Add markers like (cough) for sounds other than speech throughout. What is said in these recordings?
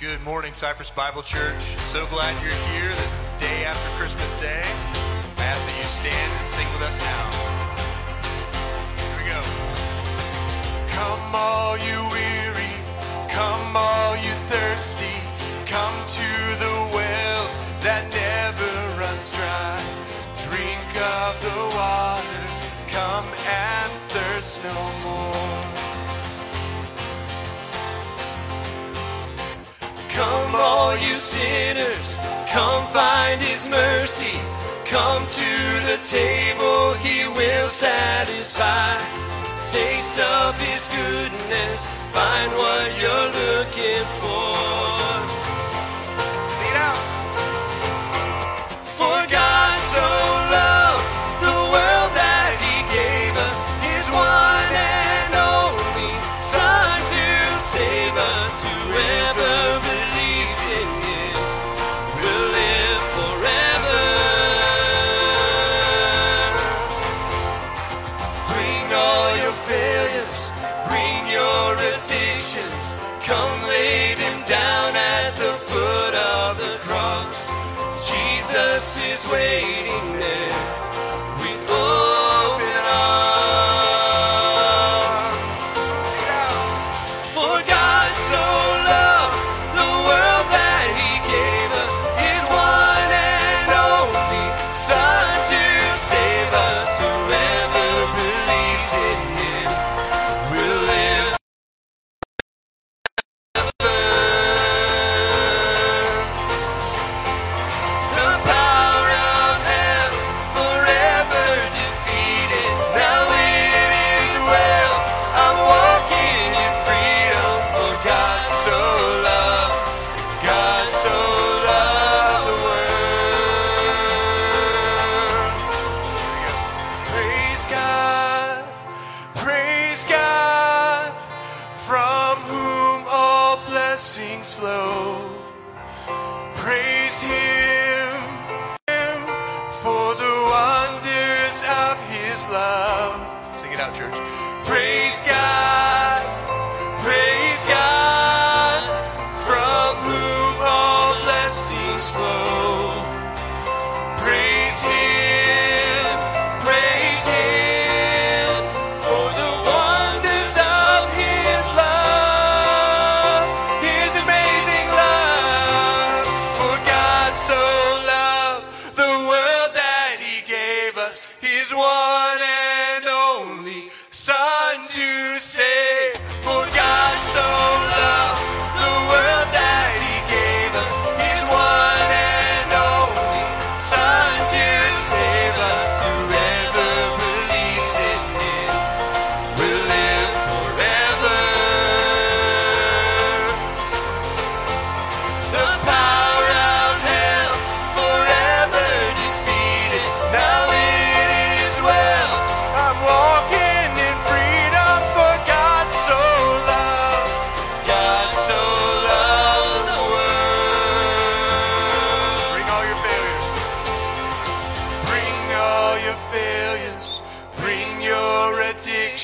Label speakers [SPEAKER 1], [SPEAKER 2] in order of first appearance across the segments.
[SPEAKER 1] Good morning, Cypress Bible Church. So glad you're here this day after Christmas Day. I ask that you stand and sing with us now. Here we go. Come, all you weary, come, all you thirsty, come to the well that never runs dry. Drink of the water, come and thirst no more. Sinners, come find his mercy. Come to the table, he will satisfy. Taste of his goodness, find what you're looking for.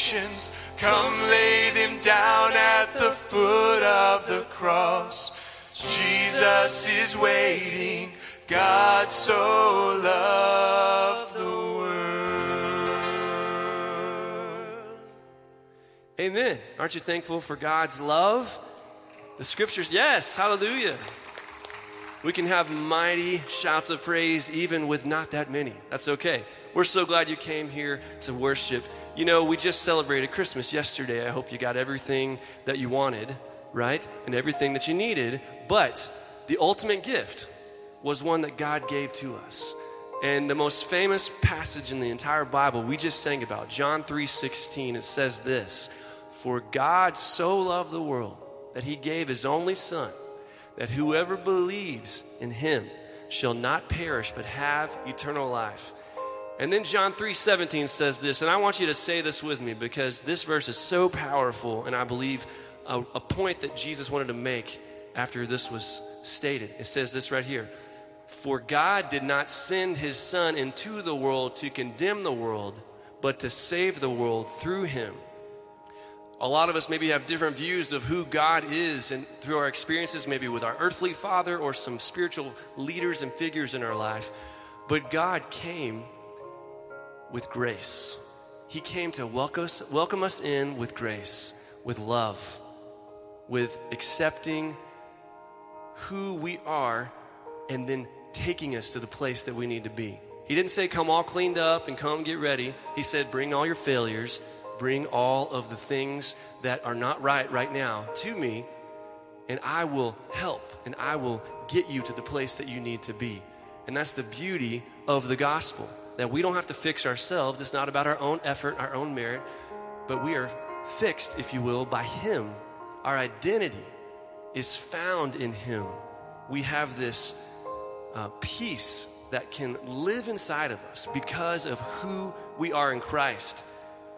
[SPEAKER 1] Addictions. Come lay them down at the foot of the cross. Jesus is waiting. God so loved the world.
[SPEAKER 2] Amen. Aren't you thankful for God's love? The scriptures, yes, hallelujah. We can have mighty shouts of praise even with not that many. That's okay. We're so glad you came here to worship. You know, we just celebrated Christmas yesterday. I hope you got everything that you wanted, right? And everything that you needed. But the ultimate gift was one that God gave to us. And the most famous passage in the entire Bible we just sang about, John 3:16, it says this, "For God so loved the world that he gave his only son, that whoever believes in him shall not perish but have eternal life." And then John 3:17 says this, and I want you to say this with me because this verse is so powerful and I believe a, a point that Jesus wanted to make after this was stated. It says this right here. For God did not send his son into the world to condemn the world, but to save the world through him. A lot of us maybe have different views of who God is, and through our experiences, maybe with our earthly father or some spiritual leaders and figures in our life. But God came with grace. He came to welcome us, welcome us in with grace, with love, with accepting who we are, and then taking us to the place that we need to be. He didn't say, Come all cleaned up and come get ready. He said, Bring all your failures, bring all of the things that are not right right now to me, and I will help and I will get you to the place that you need to be. And that's the beauty of the gospel that we don't have to fix ourselves. It's not about our own effort, our own merit, but we are fixed, if you will, by Him. Our identity is found in Him. We have this uh, peace that can live inside of us because of who we are in Christ.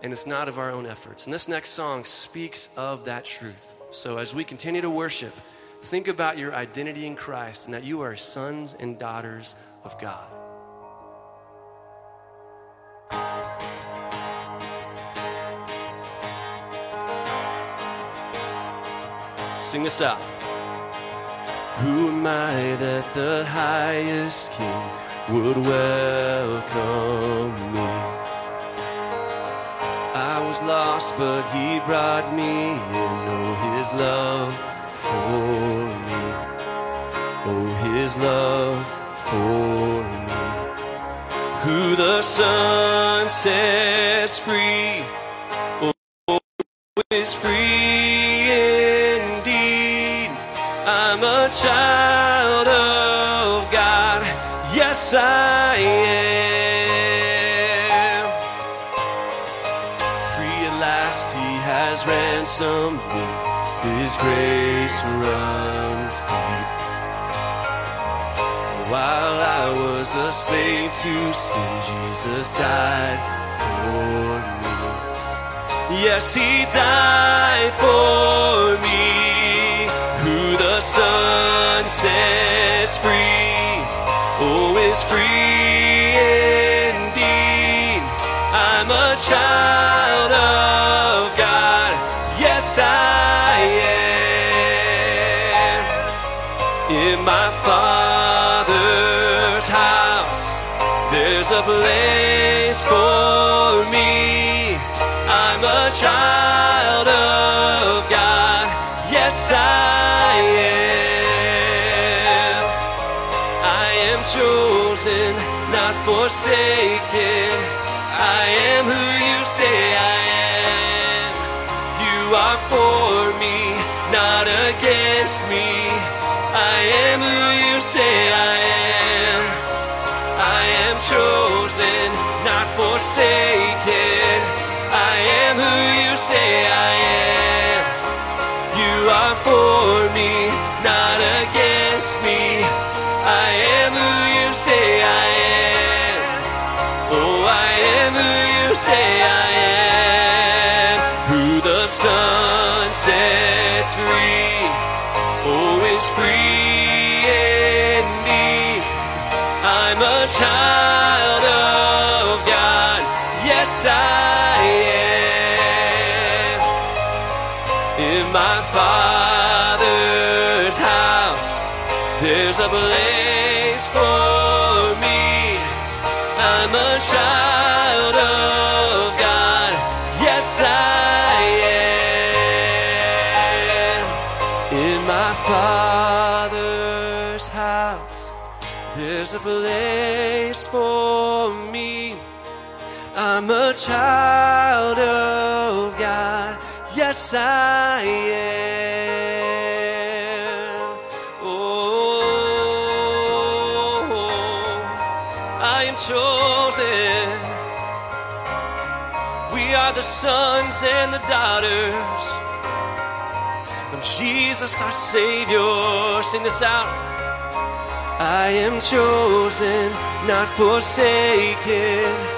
[SPEAKER 2] And it's not of our own efforts. And this next song speaks of that truth. So as we continue to worship, think about your identity in Christ and that you are sons and daughters of God. Sing this out. Who am I that the highest king would welcome me? I was lost, but he brought me in. Oh, his love for me. Oh, his love for me. Who the Son sets free to sin, Jesus died for me. Yes, He died for me. Who the Son sets free, oh, is free a place for me i'm a child of god yes i am i am chosen not forsaken i am who you say i am you are for me, not against me. I am who you say I am. Forsaken. I am who you say I am. You are for me, not against me. I am who you say I am. Oh, I am who you say I am. I am. In my Father's house, there's a place a child of God. Yes, I am. Oh, I am chosen. We are the sons and the daughters of Jesus, our Savior. Sing this out. I am chosen, not forsaken.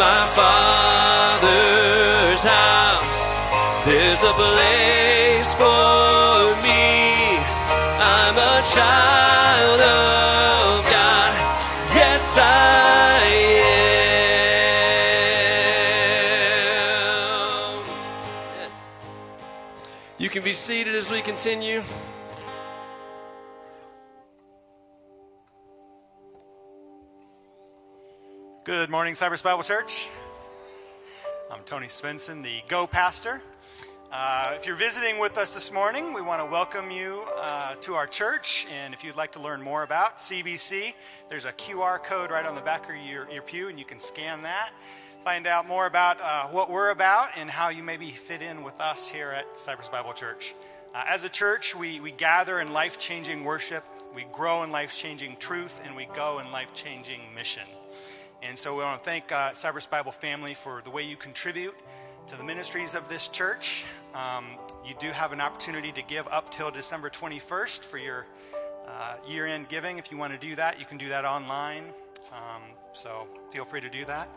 [SPEAKER 2] My Father's house, there's a place for me. I'm a child of God. Yes, I am. You can be seated as we continue.
[SPEAKER 3] Good morning, Cypress Bible Church. I'm Tony Svensson, the Go Pastor. Uh, if you're visiting with us this morning, we want to welcome you uh, to our church. And if you'd like to learn more about CBC, there's a QR code right on the back of your, your pew, and you can scan that. Find out more about uh, what we're about and how you maybe fit in with us here at Cypress Bible Church. Uh, as a church, we, we gather in life changing worship, we grow in life changing truth, and we go in life changing mission. And so we want to thank uh, Cypress Bible family for the way you contribute to the ministries of this church. Um, you do have an opportunity to give up till December 21st for your uh, year end giving. If you want to do that, you can do that online. Um, so feel free to do that.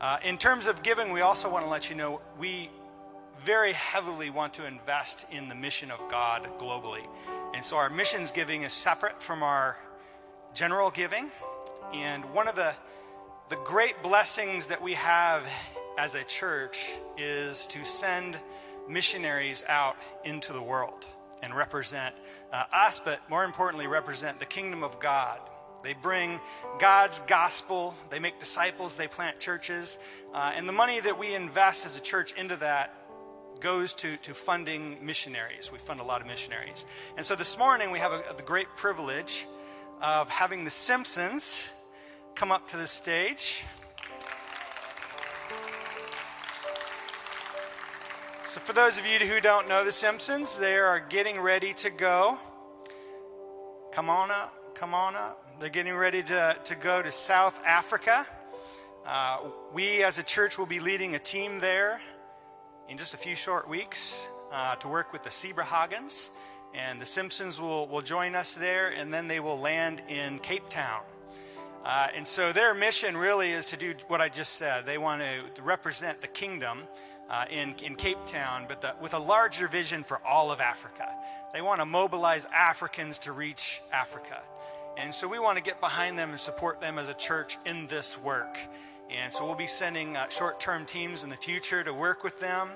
[SPEAKER 3] Uh, in terms of giving, we also want to let you know we very heavily want to invest in the mission of God globally. And so our missions giving is separate from our general giving. And one of the the great blessings that we have as a church is to send missionaries out into the world and represent uh, us, but more importantly, represent the kingdom of God. They bring God's gospel, they make disciples, they plant churches, uh, and the money that we invest as a church into that goes to, to funding missionaries. We fund a lot of missionaries. And so this morning we have a, the great privilege of having the Simpsons come up to the stage. So, for those of you who don't know The Simpsons, they are getting ready to go. Come on up, come on up. They're getting ready to, to go to South Africa. Uh, we, as a church, will be leading a team there in just a few short weeks uh, to work with the Zebra Zebrahagens. And the Simpsons will, will join us there, and then they will land in Cape Town. Uh, and so their mission really is to do what I just said. They want to represent the kingdom uh, in, in Cape Town, but the, with a larger vision for all of Africa. They want to mobilize Africans to reach Africa. And so we want to get behind them and support them as a church in this work. And so we'll be sending uh, short term teams in the future to work with them.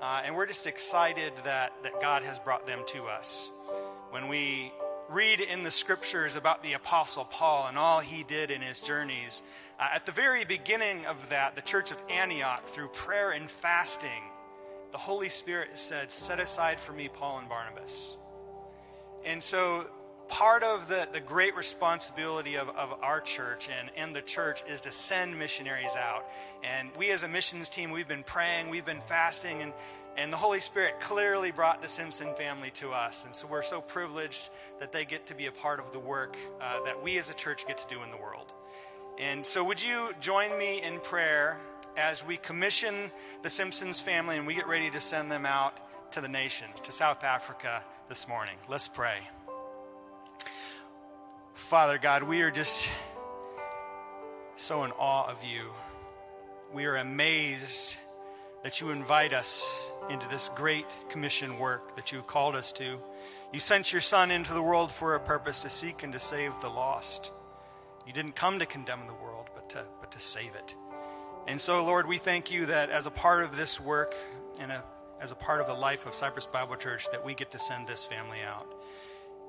[SPEAKER 3] Uh, and we're just excited that, that God has brought them to us. When we read in the scriptures about the Apostle Paul and all he did in his journeys, uh, at the very beginning of that, the church of Antioch, through prayer and fasting, the Holy Spirit said, Set aside for me Paul and Barnabas. And so, part of the, the great responsibility of, of our church and, and the church is to send missionaries out. And we, as a missions team, we've been praying, we've been fasting, and and the Holy Spirit clearly brought the Simpson family to us. And so we're so privileged that they get to be a part of the work uh, that we as a church get to do in the world. And so, would you join me in prayer as we commission the Simpsons family and we get ready to send them out to the nations, to South Africa this morning? Let's pray. Father God, we are just so in awe of you. We are amazed that you invite us into this great commission work that you called us to. You sent your Son into the world for a purpose to seek and to save the lost. You didn't come to condemn the world, but to, but to save it. And so, Lord, we thank you that as a part of this work and a, as a part of the life of Cypress Bible Church, that we get to send this family out.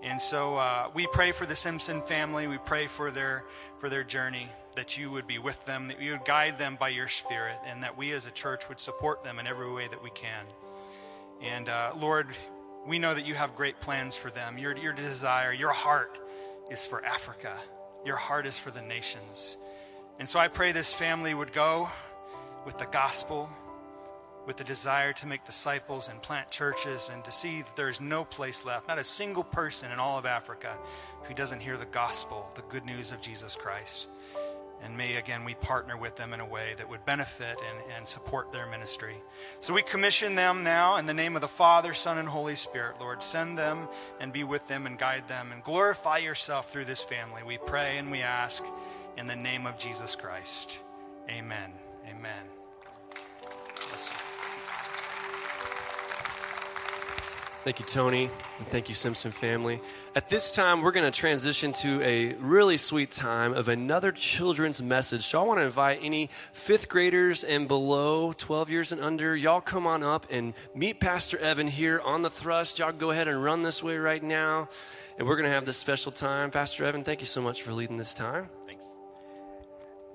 [SPEAKER 3] And so uh, we pray for the Simpson family. We pray for their for their journey that you would be with them, that you would guide them by your Spirit, and that we as a church would support them in every way that we can. And uh, Lord, we know that you have great plans for them. Your, your desire, your heart is for Africa, your heart is for the nations. And so I pray this family would go with the gospel, with the desire to make disciples and plant churches, and to see that there's no place left, not a single person in all of Africa who doesn't hear the gospel, the good news of Jesus Christ. And may, again, we partner with them in a way that would benefit and, and support their ministry. So we commission them now in the name of the Father, Son, and Holy Spirit. Lord, send them and be with them and guide them and glorify yourself through this family. We pray and we ask in the name of Jesus Christ. Amen. Amen.
[SPEAKER 2] Thank you, Tony, and thank you, Simpson family. At this time, we're going to transition to a really sweet time of another children's message. So I want to invite any fifth graders and below, 12 years and under, y'all come on up and meet Pastor Evan here on the thrust. Y'all go ahead and run this way right now, and we're going to have this special time. Pastor Evan, thank you so much for leading this time.
[SPEAKER 4] Thanks.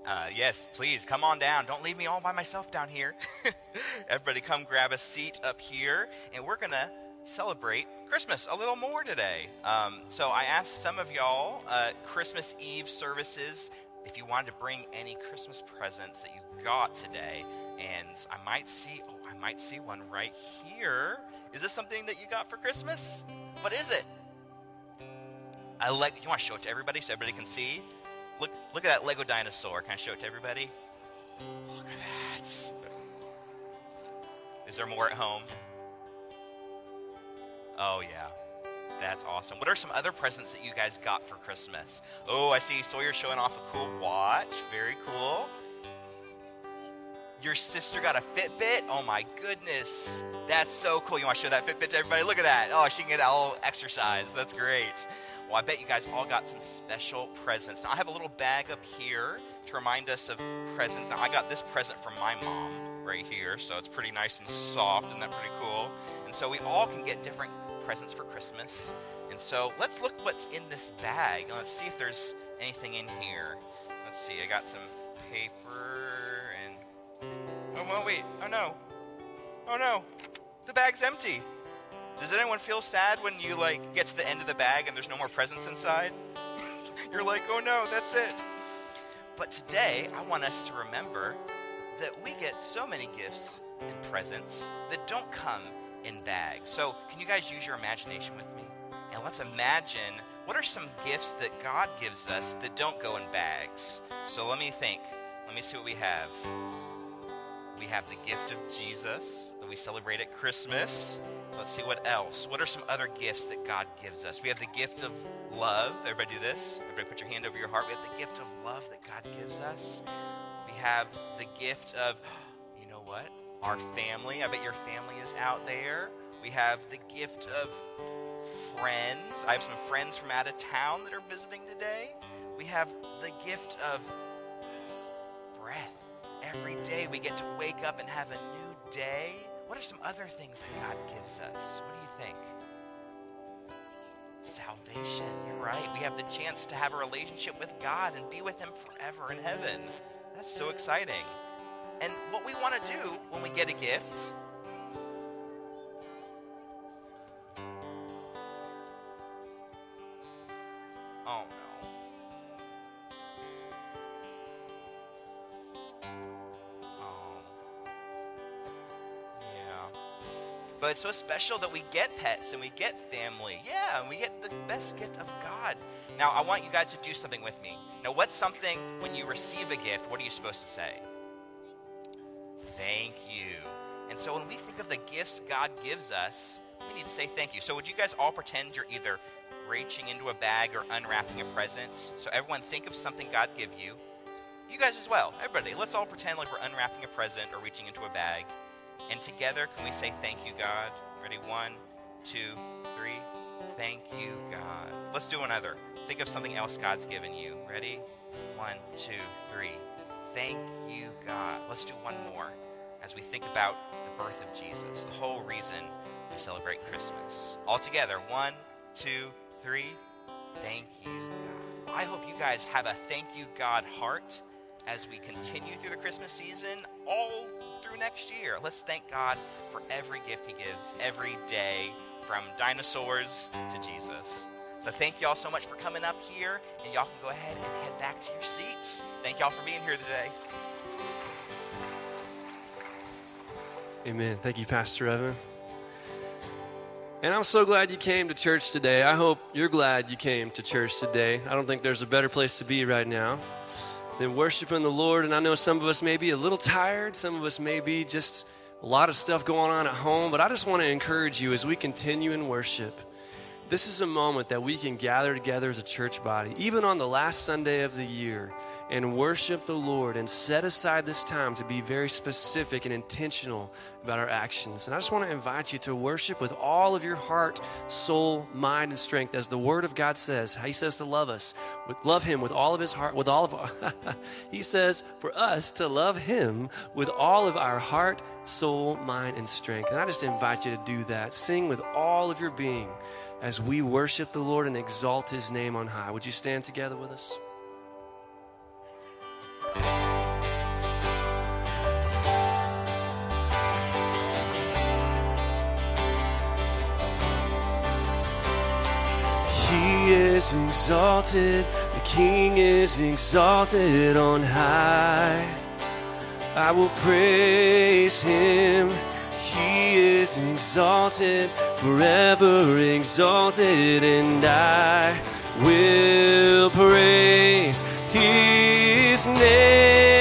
[SPEAKER 4] Uh, yes, please come on down. Don't leave me all by myself down here. (laughs) Everybody, come grab a seat up here, and we're going to celebrate Christmas a little more today. Um, so I asked some of y'all uh, Christmas Eve services if you wanted to bring any Christmas presents that you got today, and I might see oh I might see one right here. Is this something that you got for Christmas? What is it? I like. You want to show it to everybody so everybody can see? Look, look at that Lego dinosaur. Can I show it to everybody? Look at that. Is there more at home? Oh, yeah. That's awesome. What are some other presents that you guys got for Christmas? Oh, I see Sawyer showing off a cool watch. Very cool. Your sister got a Fitbit? Oh my goodness. That's so cool. You want to show that Fitbit to everybody? Look at that. Oh, she can get all exercise. That's great. Well, I bet you guys all got some special presents. Now, I have a little bag up here to remind us of presents. Now, I got this present from my mom right here, so it's pretty nice and soft. Isn't that pretty cool? And so we all can get different presents for Christmas. And so let's look what's in this bag. let's see if there's anything in here. Let's see. I got some paper and. Oh, well, wait. Oh, no. Oh, no. The bag's empty. Does anyone feel sad when you, like, get to the end of the bag and there's no more presents inside? (laughs) You're like, oh, no, that's it. But today, I want us to remember that we get so many gifts and presents that don't come in bags. So, can you guys use your imagination with me? And let's imagine what are some gifts that God gives us that don't go in bags. So, let me think. Let me see what we have. We have the gift of Jesus that we celebrate at Christmas. Let's see what else. What are some other gifts that God gives us? We have the gift of love. Everybody do this. Everybody put your hand over your heart. We have the gift of love that God gives us. We have the gift of, (gasps) you know what? Our family. I bet your family is out there. We have the gift of friends. I have some friends from out of town that are visiting today. We have the gift of breath. Every day we get to wake up and have a new day. What are some other things that God gives us? What do you think? Salvation, you're right. We have the chance to have a relationship with God and be with Him forever in heaven. That's so exciting. And what we want to do when we get a gift Oh no. Oh. Yeah. But it's so special that we get pets and we get family. Yeah, and we get the best gift of God. Now, I want you guys to do something with me. Now, what's something when you receive a gift, what are you supposed to say? Thank you. And so when we think of the gifts God gives us, we need to say thank you. So would you guys all pretend you're either reaching into a bag or unwrapping a present? So everyone think of something God give you. You guys as well. Everybody, let's all pretend like we're unwrapping a present or reaching into a bag. And together, can we say thank you, God? Ready? One, two, three. Thank you, God. Let's do another. Think of something else God's given you. Ready? One, two, three. Thank you, God. Let's do one more as we think about the birth of Jesus, the whole reason we celebrate Christmas. All together, one, two, three. Thank you, God. I hope you guys have a thank you, God heart as we continue through the Christmas season, all through next year. Let's thank God for every gift He gives every day, from dinosaurs to Jesus. So thank y'all so much for coming up here, and y'all can go ahead and head back to your seats. Thank y'all for being here today.
[SPEAKER 2] Amen. Thank you, Pastor Evan. And I'm so glad you came to church today. I hope you're glad you came to church today. I don't think there's a better place to be right now than worshiping the Lord. And I know some of us may be a little tired, some of us may be just a lot of stuff going on at home, but I just want to encourage you as we continue in worship. This is a moment that we can gather together as a church body, even on the last Sunday of the year and worship the Lord and set aside this time to be very specific and intentional about our actions. And I just want to invite you to worship with all of your heart, soul, mind, and strength, as the Word of God says. He says to love us, love Him with all of His heart, with all of. our, (laughs) he says for us to love Him with all of our heart, soul, mind, and strength. And I just invite you to do that. Sing with all of your being as we worship the Lord and exalt His name on high. Would you stand together with us? He is exalted, the King is exalted on high. I will praise him. He is exalted, forever exalted, and I will praise his name.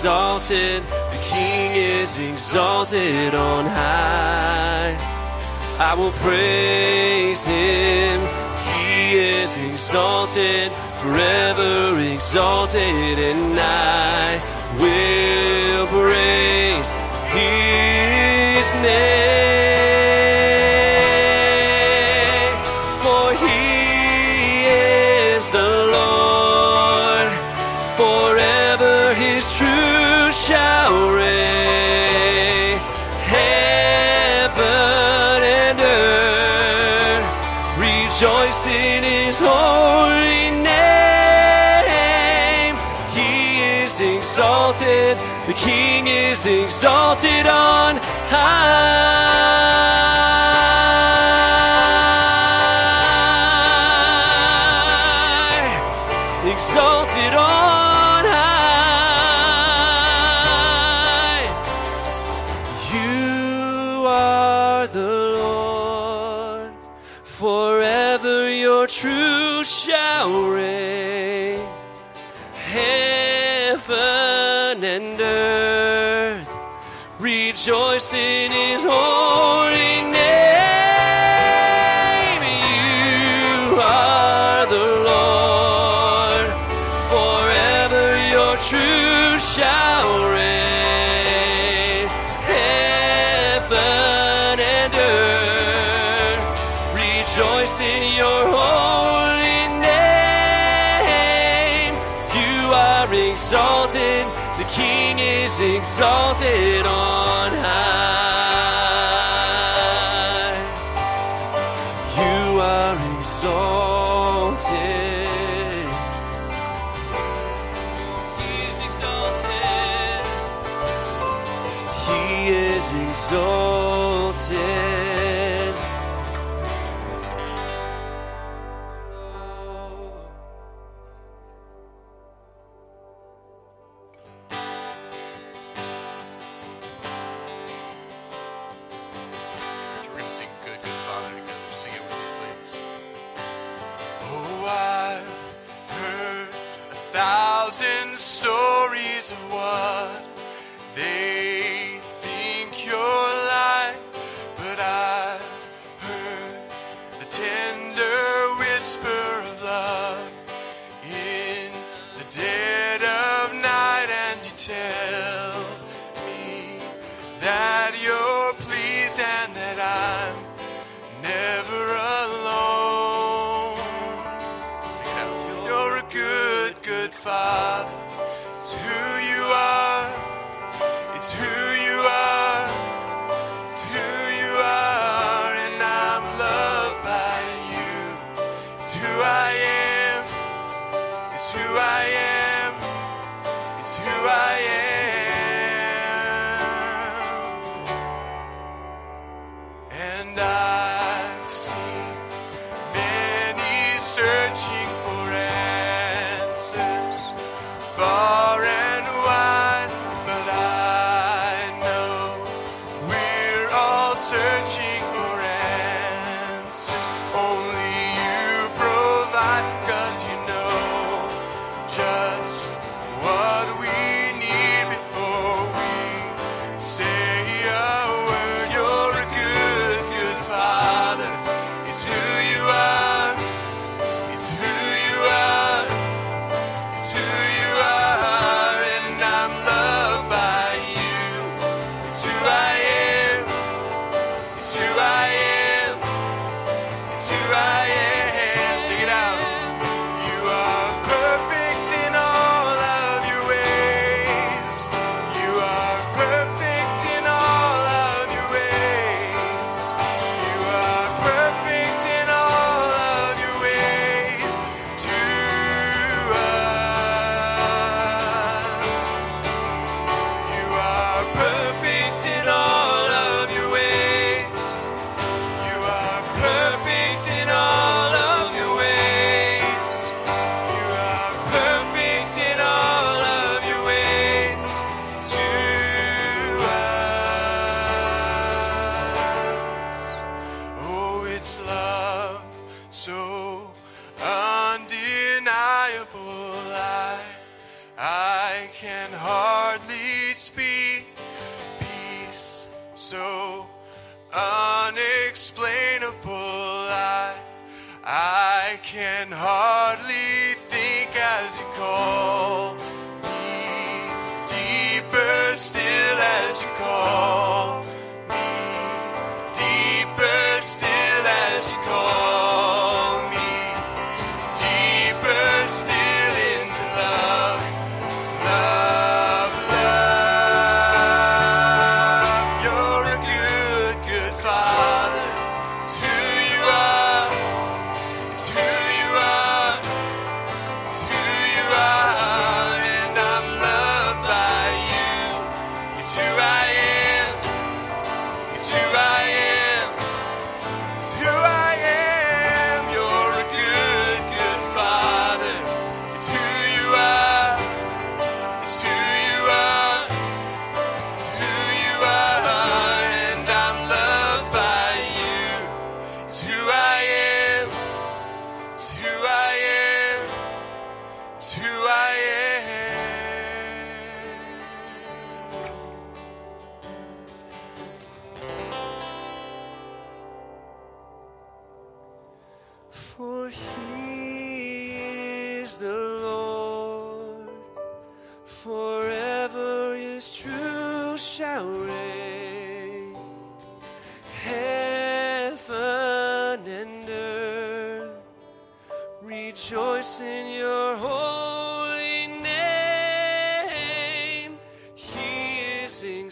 [SPEAKER 2] Exalted. The King is exalted on high. I will praise him. He is exalted, forever exalted, and I will praise his name. Is exalted on high. Exalted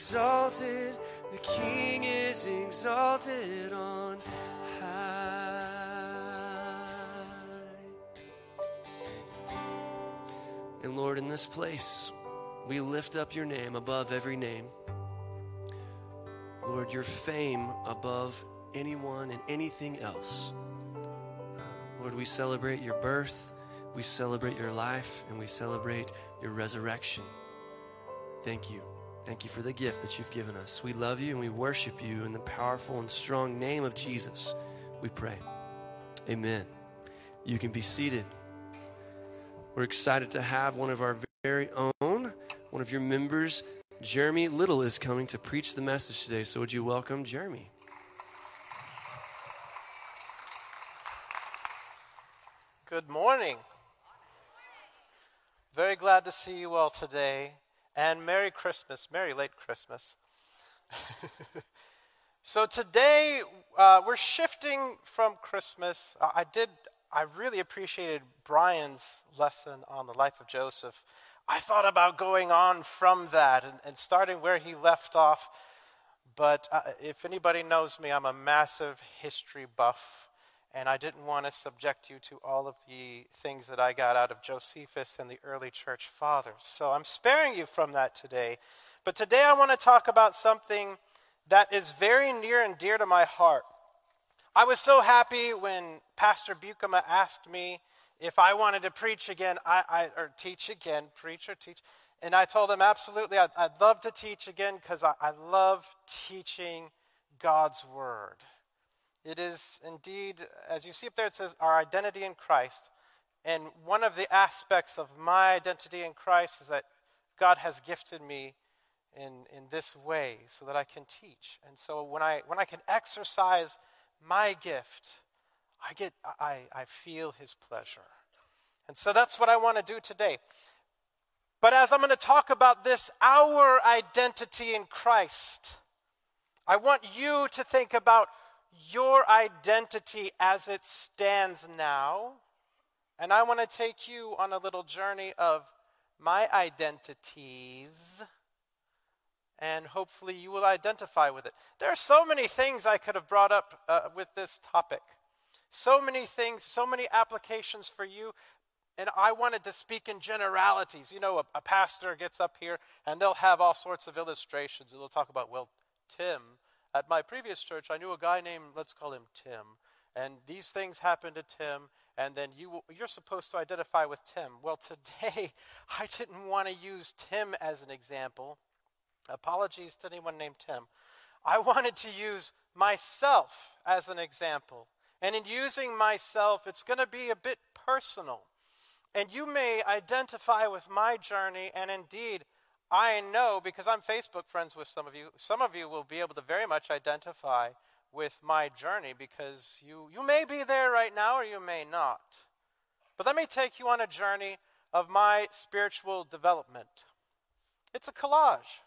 [SPEAKER 2] exalted, the King is exalted on high. And Lord, in this place, we lift up your name above every name. Lord, your fame above anyone and anything else. Lord, we celebrate your birth, we celebrate your life, and we celebrate your resurrection. Thank you. Thank you for the gift that you've given us. We love you and we worship you in the powerful and strong name of Jesus. We pray. Amen. You can be seated. We're excited to have one of our very own, one of your members, Jeremy Little, is coming to preach the message today. So, would you welcome Jeremy?
[SPEAKER 5] Good morning. Very glad to see you all today. And Merry Christmas. Merry late Christmas. (laughs) so today uh, we're shifting from Christmas. Uh, I did. I really appreciated Brian's lesson on the life of Joseph. I thought about going on from that and, and starting where he left off. But uh, if anybody knows me, I'm a massive history buff and I didn't want to subject you to all of the things that I got out of Josephus and the early church fathers. So I'm sparing you from that today. But today I want to talk about something that is very near and dear to my heart. I was so happy when Pastor Bukema asked me if I wanted to preach again, I, I, or teach again, preach or teach. And I told him, absolutely, I'd, I'd love to teach again because I, I love teaching God's Word. It is indeed, as you see up there, it says our identity in Christ. And one of the aspects of my identity in Christ is that God has gifted me in, in this way so that I can teach. And so when I, when I can exercise my gift, I, get, I, I feel his pleasure. And so that's what I want to do today. But as I'm going to talk about this, our identity in Christ, I want you to think about your identity as it stands now. And I want to take you on a little journey of my identities. And hopefully you will identify with it. There are so many things I could have brought up uh, with this topic. So many things, so many applications for you. And I wanted to speak in generalities. You know, a, a pastor gets up here and they'll have all sorts of illustrations. They'll talk about, well, Tim at my previous church, I knew a guy named, let's call him Tim. And these things happened to Tim, and then you, you're supposed to identify with Tim. Well, (laughs) today, I didn't want to use Tim as an example. Apologies to anyone named Tim. I wanted to use myself as an example. And in using myself, it's going to be a bit personal. And you may identify with my journey, and indeed, I know because I'm Facebook friends with some of you, some of you will be able to very much identify with my journey because you, you may be there right now or you may not. But let me take you on a journey of my spiritual development. It's a collage.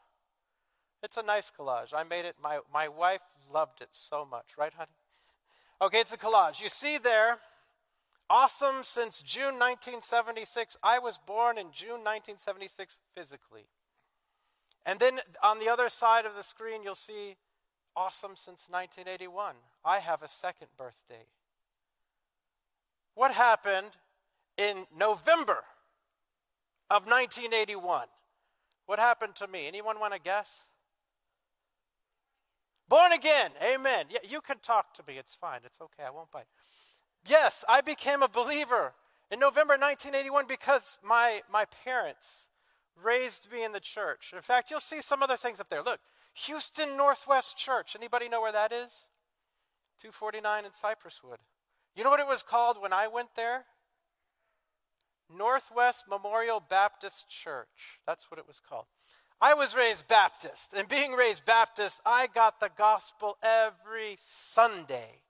[SPEAKER 5] It's a nice collage. I made it, my, my wife loved it so much, right, honey? Okay, it's a collage. You see there, awesome since June 1976. I was born in June 1976 physically. And then on the other side of the screen, you'll see awesome since 1981. I have a second birthday. What happened in November of 1981? What happened to me? Anyone want to guess? Born again. Amen. Yeah, you can talk to me. It's fine. It's okay. I won't bite. Yes, I became a believer in November 1981 because my, my parents raised me in the church. In fact, you'll see some other things up there. Look, Houston Northwest Church. Anybody know where that is? 249 in Cypresswood. You know what it was called when I went there? Northwest Memorial Baptist Church. That's what it was called. I was raised Baptist, and being raised Baptist, I got the gospel every Sunday.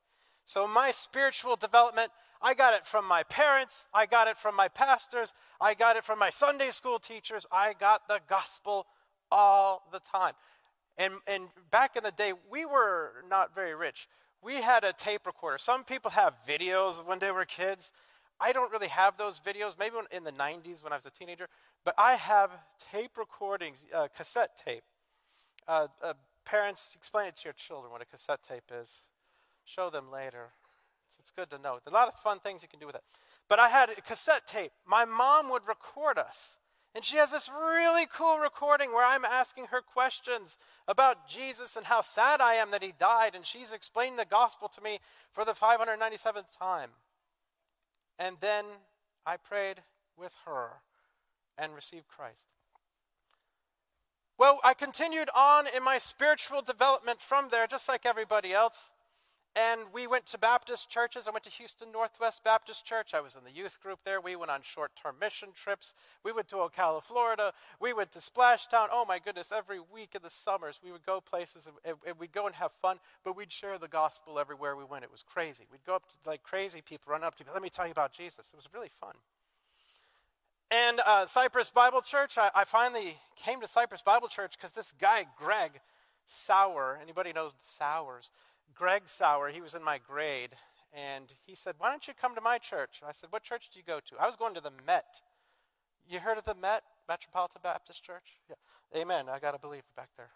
[SPEAKER 5] So my spiritual development I got it from my parents. I got it from my pastors. I got it from my Sunday school teachers. I got the gospel all the time. And, and back in the day, we were not very rich. We had a tape recorder. Some people have videos when they were kids. I don't really have those videos, maybe in the 90s when I was a teenager, but I have tape recordings, uh, cassette tape. Uh, uh, parents, explain it to your children what a cassette tape is. Show them later. It's good to know. There's a lot of fun things you can do with it. But I had a cassette tape. My mom would record us. And she has this really cool recording where I'm asking her questions about Jesus and how sad I am that he died. And she's explaining the gospel to me for the 597th time. And then I prayed with her and received Christ. Well, I continued on in my spiritual development from there, just like everybody else. And we went to Baptist churches. I went to Houston Northwest Baptist Church. I was in the youth group there. We went on short term mission trips. We went to Ocala, Florida. We went to Splashtown. Oh my goodness, every week in the summers, we would go places and, and we'd go and have fun, but we'd share the gospel everywhere we went. It was crazy. We'd go up to like crazy people, run up to people. Let me tell you about Jesus. It was really fun. And uh, Cypress Bible Church, I, I finally came to Cypress Bible Church because this guy, Greg Sauer, anybody knows the Sauers? Greg Sauer, he was in my grade, and he said, Why don't you come to my church? I said, What church did you go to? I was going to the Met. You heard of the Met, Metropolitan Baptist Church? Yeah. Amen. I got a believer back there.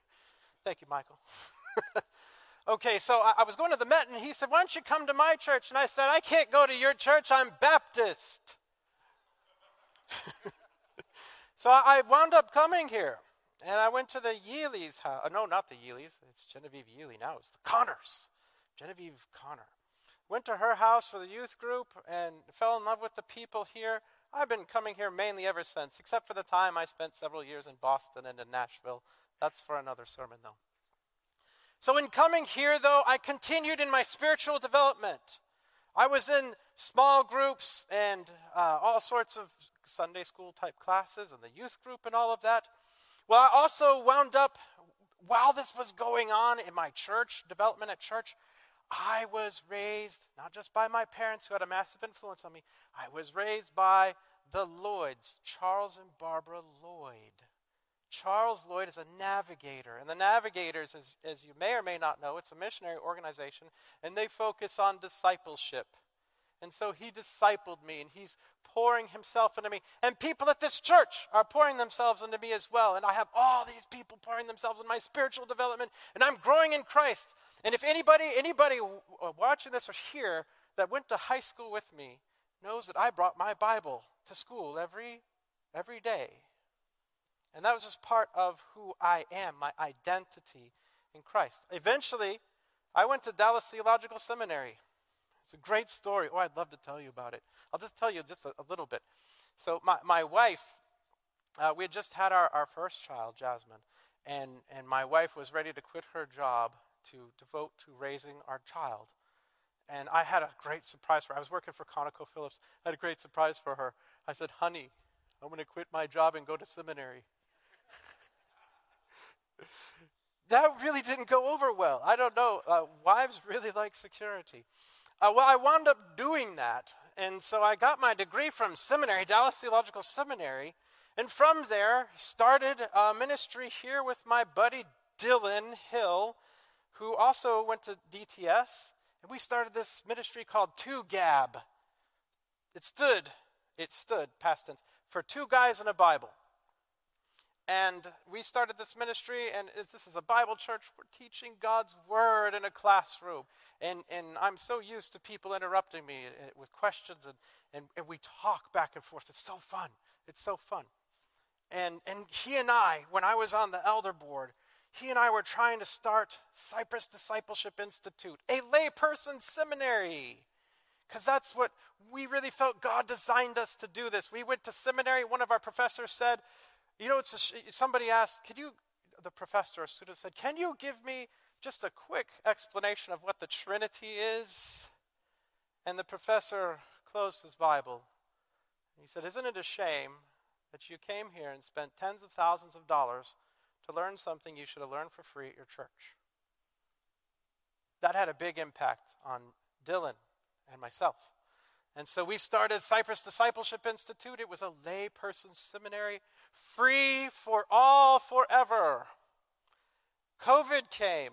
[SPEAKER 5] (laughs) Thank you, Michael. (laughs) okay, so I, I was going to the Met, and he said, Why don't you come to my church? And I said, I can't go to your church. I'm Baptist. (laughs) so I wound up coming here. And I went to the Yeelys house. Uh, no, not the Yeelys. It's Genevieve Yeely now. It's the Connors. Genevieve Connor. Went to her house for the youth group and fell in love with the people here. I've been coming here mainly ever since, except for the time I spent several years in Boston and in Nashville. That's for another sermon, though. So, in coming here, though, I continued in my spiritual development. I was in small groups and uh, all sorts of Sunday school type classes and the youth group and all of that. Well, I also wound up, while this was going on in my church, development at church, I was raised not just by my parents who had a massive influence on me, I was raised by the Lloyds, Charles and Barbara Lloyd. Charles Lloyd is a navigator, and the Navigators, as, as you may or may not know, it's a missionary organization, and they focus on discipleship. And so he discipled me, and he's pouring himself into me. And people at this church are pouring themselves into me as well. And I have all these people pouring themselves in my spiritual development, and I'm growing in Christ. And if anybody, anybody uh, watching this or here that went to high school with me knows that I brought my Bible to school every, every day. And that was just part of who I am, my identity in Christ. Eventually, I went to Dallas Theological Seminary. It's a great story. Oh, I'd love to tell you about it. I'll just tell you just a, a little bit. So, my, my wife, uh, we had just had our, our first child, Jasmine, and, and my wife was ready to quit her job to devote to raising our child. And I had a great surprise for her. I was working for ConocoPhillips. I had a great surprise for her. I said, Honey, I'm going to quit my job and go to seminary. (laughs) that really didn't go over well. I don't know. Uh, wives really like security. Uh, well, I wound up doing that. And so I got my degree from seminary, Dallas Theological Seminary. And from there, started a ministry here with my buddy Dylan Hill, who also went to DTS. And we started this ministry called Two Gab. It stood, it stood, past tense, for two guys in a Bible. And we started this ministry, and this is a Bible church. We're teaching God's Word in a classroom. And, and I'm so used to people interrupting me uh, with questions, and, and, and we talk back and forth. It's so fun. It's so fun. And, and he and I, when I was on the elder board, he and I were trying to start Cypress Discipleship Institute, a layperson seminary. Because that's what we really felt God designed us to do this. We went to seminary. One of our professors said, you know, it's a, somebody asked, "Can you?" The professor or student said, "Can you give me just a quick explanation of what the Trinity is?" And the professor closed his Bible. He said, "Isn't it a shame that you came here and spent tens of thousands of dollars to learn something you should have learned for free at your church?" That had a big impact on Dylan and myself. And so we started Cypress Discipleship Institute. It was a layperson seminary, free for all forever. COVID came.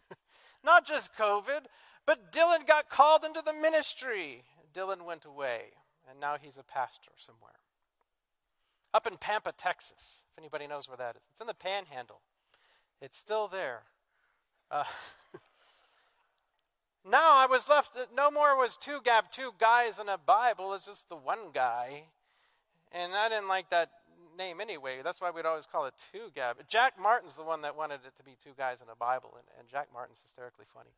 [SPEAKER 5] (laughs) Not just COVID, but Dylan got called into the ministry. Dylan went away, and now he's a pastor somewhere. Up in Pampa, Texas, if anybody knows where that is. It's in the panhandle. It's still there. Uh, (laughs) Now I was left, no more was two gab, two guys in a Bible, it's just the one guy. And I didn't like that name anyway. That's why we'd always call it two gab. Jack Martin's the one that wanted it to be two guys in a Bible, and, and Jack Martin's hysterically funny.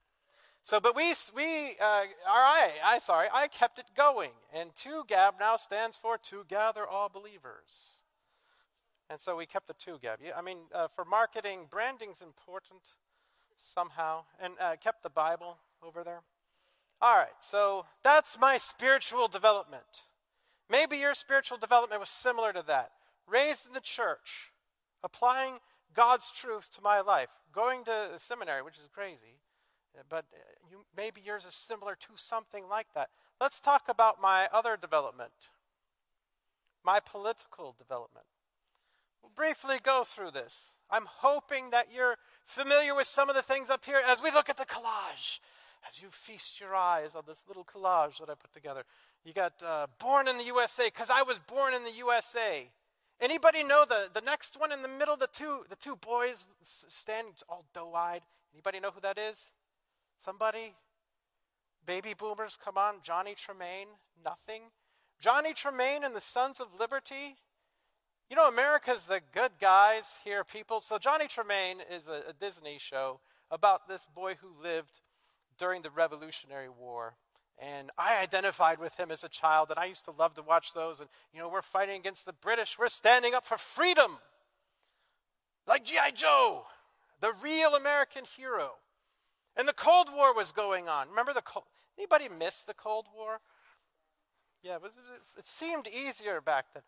[SPEAKER 5] So, but we, we, uh, all right, I sorry, I kept it going, and two gab now stands for to gather all believers. And so we kept the two gab. I mean, uh, for marketing, branding's important. somehow and uh, kept the Bible over there. All right, so that's my spiritual development. Maybe your spiritual development was similar to that. Raised in the church, applying God's truth to my life, going to seminary, which is crazy, but you, maybe yours is similar to something like that. Let's talk about my other development, my political development. We'll briefly go through this. I'm hoping that you're familiar with some of the things up here as we look at the collage. As you feast your eyes on this little collage that I put together, you got uh, born in the USA because I was born in the USA. Anybody know the, the next one in the middle, the two the two boys standing all doe-eyed? Anybody know who that is? Somebody? Baby boomers, come on. Johnny Tremain, nothing. Johnny Tremain and the Sons of Liberty. You know, America's the good guys here, people. So Johnny Tremain is a, a Disney show about this boy who lived during the Revolutionary War. And I identified with him as a child, and I used to love to watch those. And, you know, we're fighting against the British. We're standing up for freedom. Like G.I. Joe, the real American hero. And the Cold War was going on. Remember the Cold Anybody miss the Cold War? Yeah, it, was, it seemed easier back then.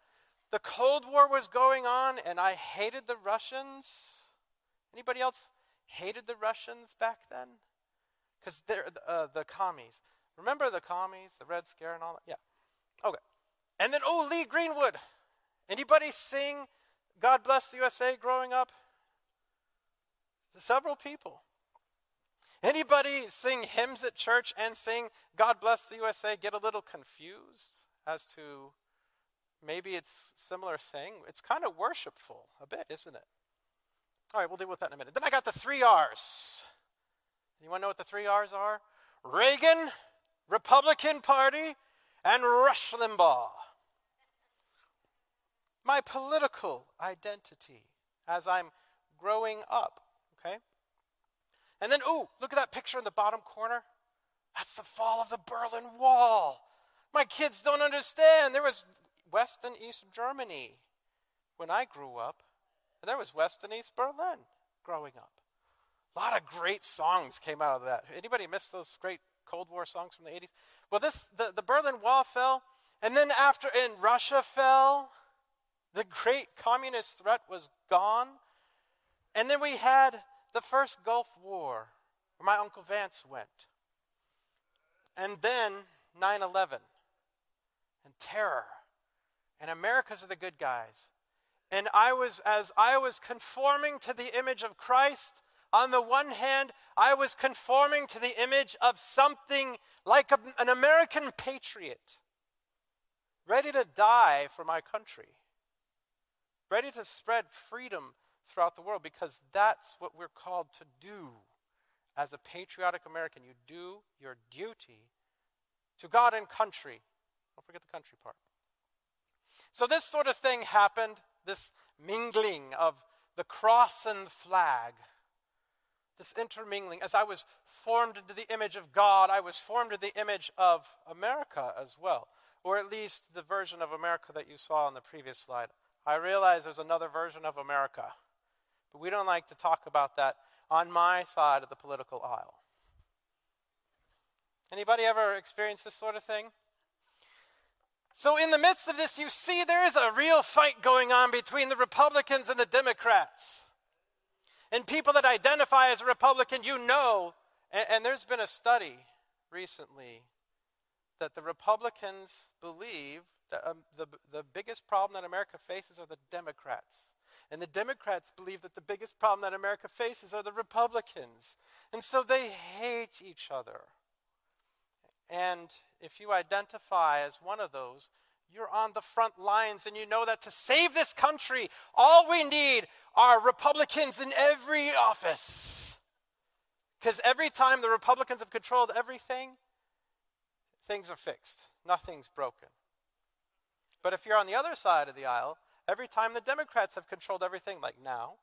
[SPEAKER 5] The Cold War was going on, and I hated the Russians. Anybody else hated the Russians back then? Because they're uh, the commies. Remember the commies, the Red Scare, and all that? Yeah. Okay. And then, oh, Lee Greenwood. Anybody sing God Bless the USA growing up? Several people. Anybody sing hymns at church and sing God Bless the USA get a little confused as to maybe it's similar thing? It's kind of worshipful a bit, isn't it? All right, we'll deal with that in a minute. Then I got the three R's. Anyone know what the three R's are? Reagan, Republican Party, and Rush Limbaugh. My political identity as I'm growing up, okay? And then, ooh, look at that picture in the bottom corner. That's the fall of the Berlin Wall. My kids don't understand. There was West and East Germany when I grew up, and there was West and East Berlin growing up. A lot of great songs came out of that. Anybody miss those great Cold War songs from the 80s? Well, this the, the Berlin Wall fell, and then after and Russia fell, the great communist threat was gone. And then we had the first Gulf War, where my Uncle Vance went. And then 9 11 and terror. And America's are the good guys. And I was, as I was conforming to the image of Christ, on the one hand, I was conforming to the image of something like a, an American patriot, ready to die for my country, ready to spread freedom throughout the world because that's what we're called to do as a patriotic American. You do your duty to God and country. Don't forget the country part. So, this sort of thing happened, this mingling of the cross and the flag, this intermingling. As I was formed into the image of God, I was formed into the image of America as well, or at least the version of America that you saw on the previous slide. I realize there's another version of America. But we don't like to talk about that on my side of the political aisle. Anybody ever experienced this sort of thing? So, in the midst of this, you see there is a real fight going on between the Republicans and the Democrats. And people that identify as a Republican, you know, and, and there's been a study recently that the Republicans believe that um, the, the biggest problem that America faces are the Democrats. And the Democrats believe that the biggest problem that America faces are the Republicans. And so they hate each other. And if you identify as one of those, you're on the front lines and you know that to save this country, all we need are Republicans in every office. Because every time the Republicans have controlled everything, things are fixed, nothing's broken. But if you're on the other side of the aisle, Every time the Democrats have controlled everything, like now,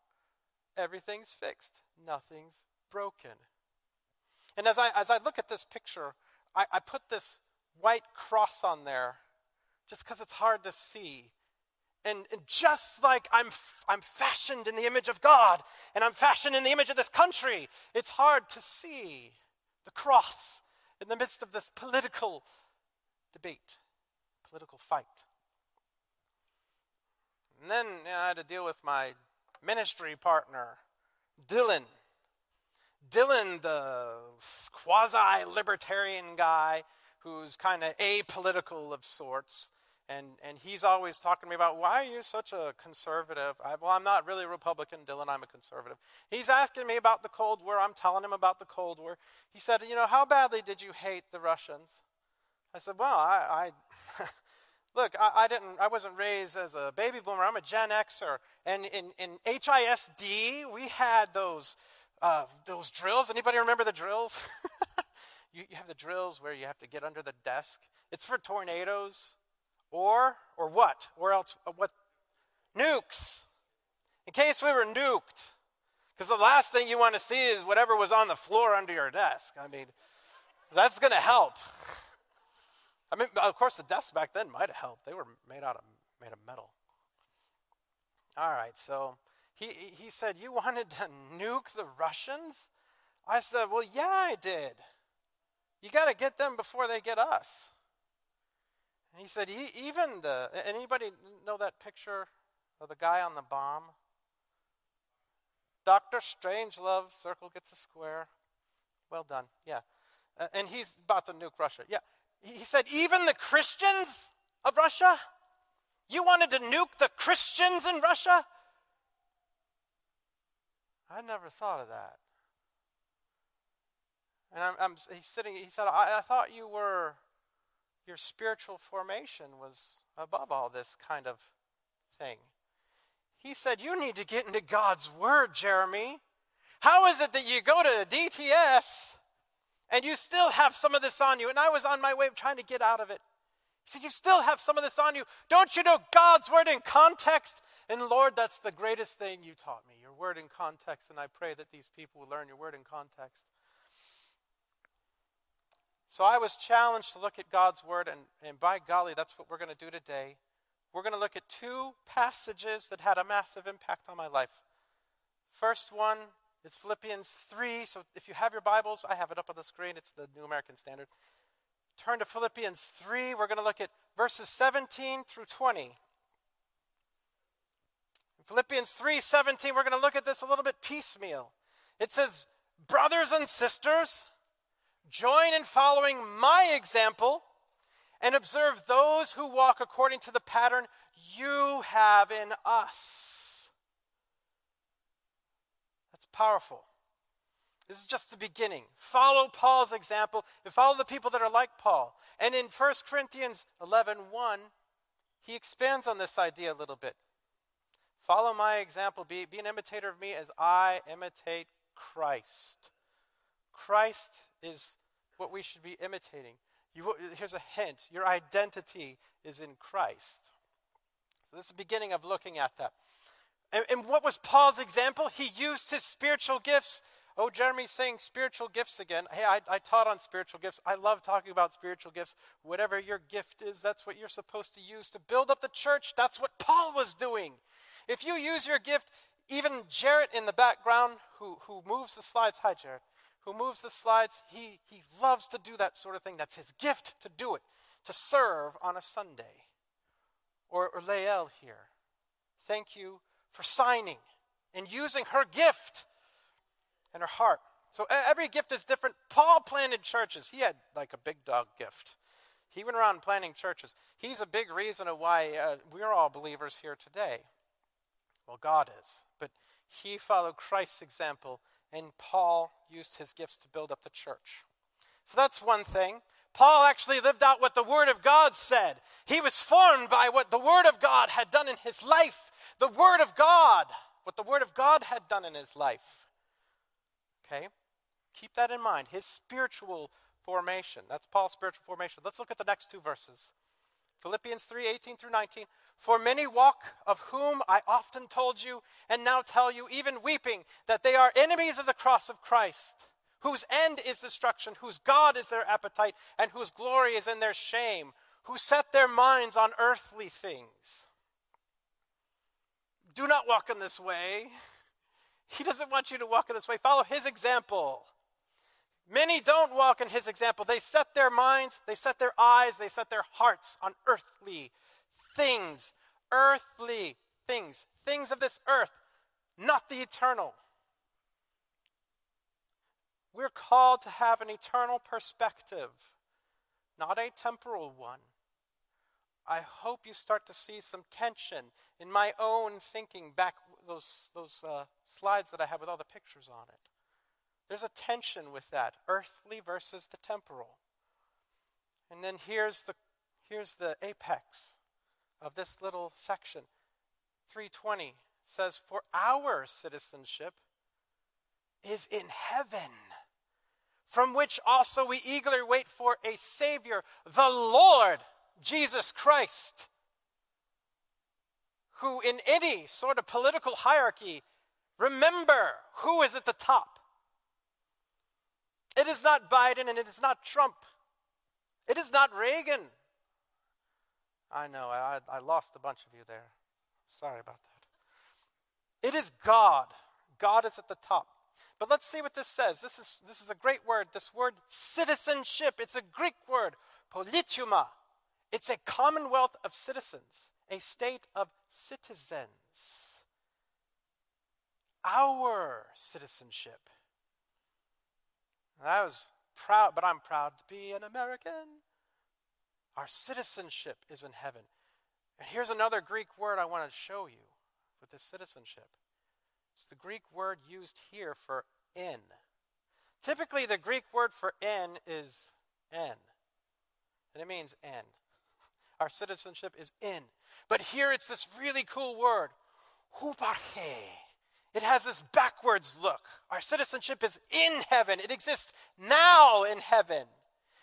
[SPEAKER 5] everything's fixed, nothing's broken. And as I, as I look at this picture, I, I put this white cross on there just because it's hard to see. And, and just like I'm, I'm fashioned in the image of God and I'm fashioned in the image of this country, it's hard to see the cross in the midst of this political debate, political fight. And then you know, I had to deal with my ministry partner, Dylan. Dylan, the quasi libertarian guy who's kind of apolitical of sorts. And, and he's always talking to me about why are you such a conservative? I, well, I'm not really a Republican, Dylan. I'm a conservative. He's asking me about the Cold War. I'm telling him about the Cold War. He said, You know, how badly did you hate the Russians? I said, Well, I, I (laughs) look, I, I, didn't, I wasn't raised as a baby boomer. I'm a Gen Xer. And in, in HISD, we had those, uh, those drills. Anybody remember the drills? (laughs) you, you have the drills where you have to get under the desk. It's for tornadoes. Or, or what? Or else, uh, what? Nukes. In case we were nuked. Because the last thing you want to see is whatever was on the floor under your desk. I mean, that's going to help. I mean, of course, the desks back then might have helped. They were made out of made of metal. All right, so he he said you wanted to nuke the Russians. I said, well, yeah, I did. You got to get them before they get us. And he said, even the, anybody know that picture of the guy on the bomb? Dr. Strangelove, circle gets a square. Well done, yeah. Uh, and he's about to nuke Russia. Yeah. He said, even the Christians of Russia? You wanted to nuke the Christians in Russia? I never thought of that. And I'm, I'm he's sitting, he said, I, I thought you were your spiritual formation was above all this kind of thing. He said, You need to get into God's Word, Jeremy. How is it that you go to DTS and you still have some of this on you? And I was on my way of trying to get out of it. He said, You still have some of this on you. Don't you know God's Word in context? And Lord, that's the greatest thing you taught me, your Word in context. And I pray that these people will learn your Word in context. So I was challenged to look at God's Word, and, and by golly, that's what we're going to do today. We're going to look at two passages that had a massive impact on my life. First one is Philippians 3. So if you have your Bibles, I have it up on the screen. It's the New American Standard. Turn to Philippians 3. We're going to look at verses 17 through 20. Philippians 3 17, we're going to look at this a little bit piecemeal. It says, Brothers and sisters, Join in following my example and observe those who walk according to the pattern you have in us. That's powerful. This is just the beginning. Follow Paul's example and follow the people that are like Paul. And in 1 Corinthians 11 1, he expands on this idea a little bit. Follow my example. Be, be an imitator of me as I imitate Christ. Christ is what we should be imitating. You, here's a hint your identity is in Christ. So, this is the beginning of looking at that. And, and what was Paul's example? He used his spiritual gifts. Oh, Jeremy's saying spiritual gifts again. Hey, I, I taught on spiritual gifts. I love talking about spiritual gifts. Whatever your gift is, that's what you're supposed to use to build up the church. That's what Paul was doing. If you use your gift, even Jarrett in the background, who, who moves the slides, hi, Jarrett who moves the slides, he, he loves to do that sort of thing. That's his gift to do it, to serve on a Sunday. Or, or Lael here. Thank you for signing and using her gift and her heart. So every gift is different. Paul planted churches. He had like a big dog gift. He went around planting churches. He's a big reason of why uh, we're all believers here today. Well, God is. But he followed Christ's example and Paul used his gifts to build up the church. So that's one thing. Paul actually lived out what the Word of God said. He was formed by what the Word of God had done in his life. The Word of God, what the Word of God had done in his life. Okay? Keep that in mind. His spiritual formation. That's Paul's spiritual formation. Let's look at the next two verses. Philippians 3 18 through 19. For many walk, of whom I often told you, and now tell you, even weeping, that they are enemies of the cross of Christ, whose end is destruction, whose God is their appetite, and whose glory is in their shame, who set their minds on earthly things. Do not walk in this way. He doesn't want you to walk in this way. Follow his example. Many don't walk in his example. They set their minds, they set their eyes, they set their hearts on earthly things. Earthly things. Things of this earth, not the eternal. We're called to have an eternal perspective, not a temporal one. I hope you start to see some tension in my own thinking back those, those uh, slides that I have with all the pictures on it. There's a tension with that, earthly versus the temporal. And then here's the, here's the apex of this little section. 320 says, For our citizenship is in heaven, from which also we eagerly wait for a Savior, the Lord Jesus Christ, who in any sort of political hierarchy, remember who is at the top. It is not Biden and it is not Trump. It is not Reagan. I know, I, I lost a bunch of you there. Sorry about that. It is God. God is at the top. But let's see what this says. This is, this is a great word. This word citizenship, it's a Greek word, politeuma. It's a commonwealth of citizens, a state of citizens. Our citizenship. I was proud, but I'm proud to be an American. Our citizenship is in heaven. And here's another Greek word I want to show you with this citizenship. It's the Greek word used here for in. Typically, the Greek word for in is en, and it means end. (laughs) Our citizenship is in. But here it's this really cool word, huparche. It has this backwards look. Our citizenship is in heaven, it exists now in heaven.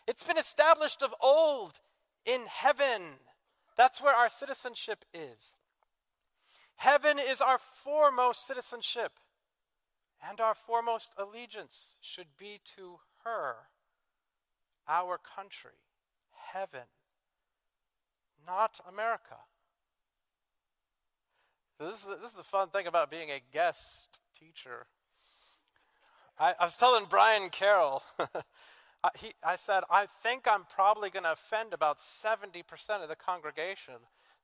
[SPEAKER 5] It's been established of old in heaven. That's where our citizenship is. Heaven is our foremost citizenship, and our foremost allegiance should be to her, our country, heaven not America. This is, the, this is the fun thing about being a guest teacher. I, I was telling Brian Carroll, (laughs) I, he, I said, I think I'm probably going to offend about 70% of the congregation.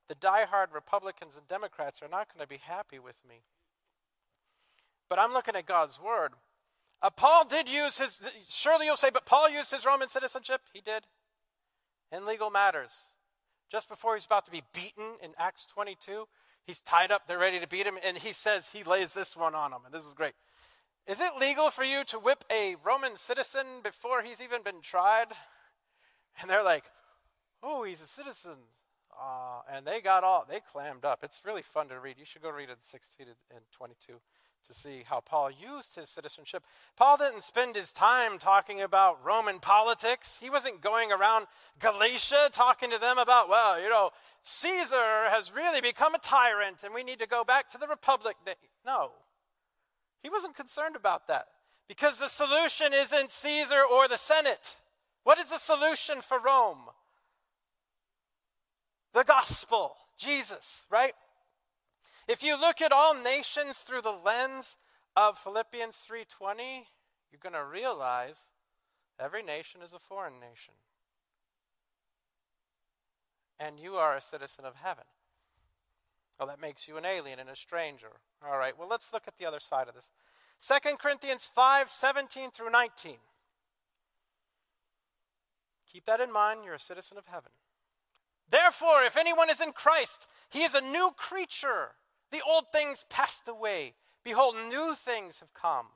[SPEAKER 5] The die-hard Republicans and Democrats are not going to be happy with me. But I'm looking at God's word. Uh, Paul did use his, surely you'll say, but Paul used his Roman citizenship. He did. In legal matters. Just before he's about to be beaten in Acts 22, he's tied up, they're ready to beat him, and he says, he lays this one on him, and this is great. Is it legal for you to whip a Roman citizen before he's even been tried? And they're like, oh, he's a citizen. Uh, and they got all, they clammed up. It's really fun to read. You should go read it 16 and 22 to see how Paul used his citizenship. Paul didn't spend his time talking about Roman politics. He wasn't going around Galatia talking to them about, well, you know, Caesar has really become a tyrant and we need to go back to the Republic. No. He wasn't concerned about that because the solution isn't Caesar or the Senate. What is the solution for Rome? The gospel, Jesus, right? If you look at all nations through the lens of Philippians 3:20, you're going to realize every nation is a foreign nation. And you are a citizen of heaven. Well, that makes you an alien and a stranger. All right, well, let's look at the other side of this. 2 Corinthians 5 17 through 19. Keep that in mind. You're a citizen of heaven. Therefore, if anyone is in Christ, he is a new creature. The old things passed away. Behold, new things have come.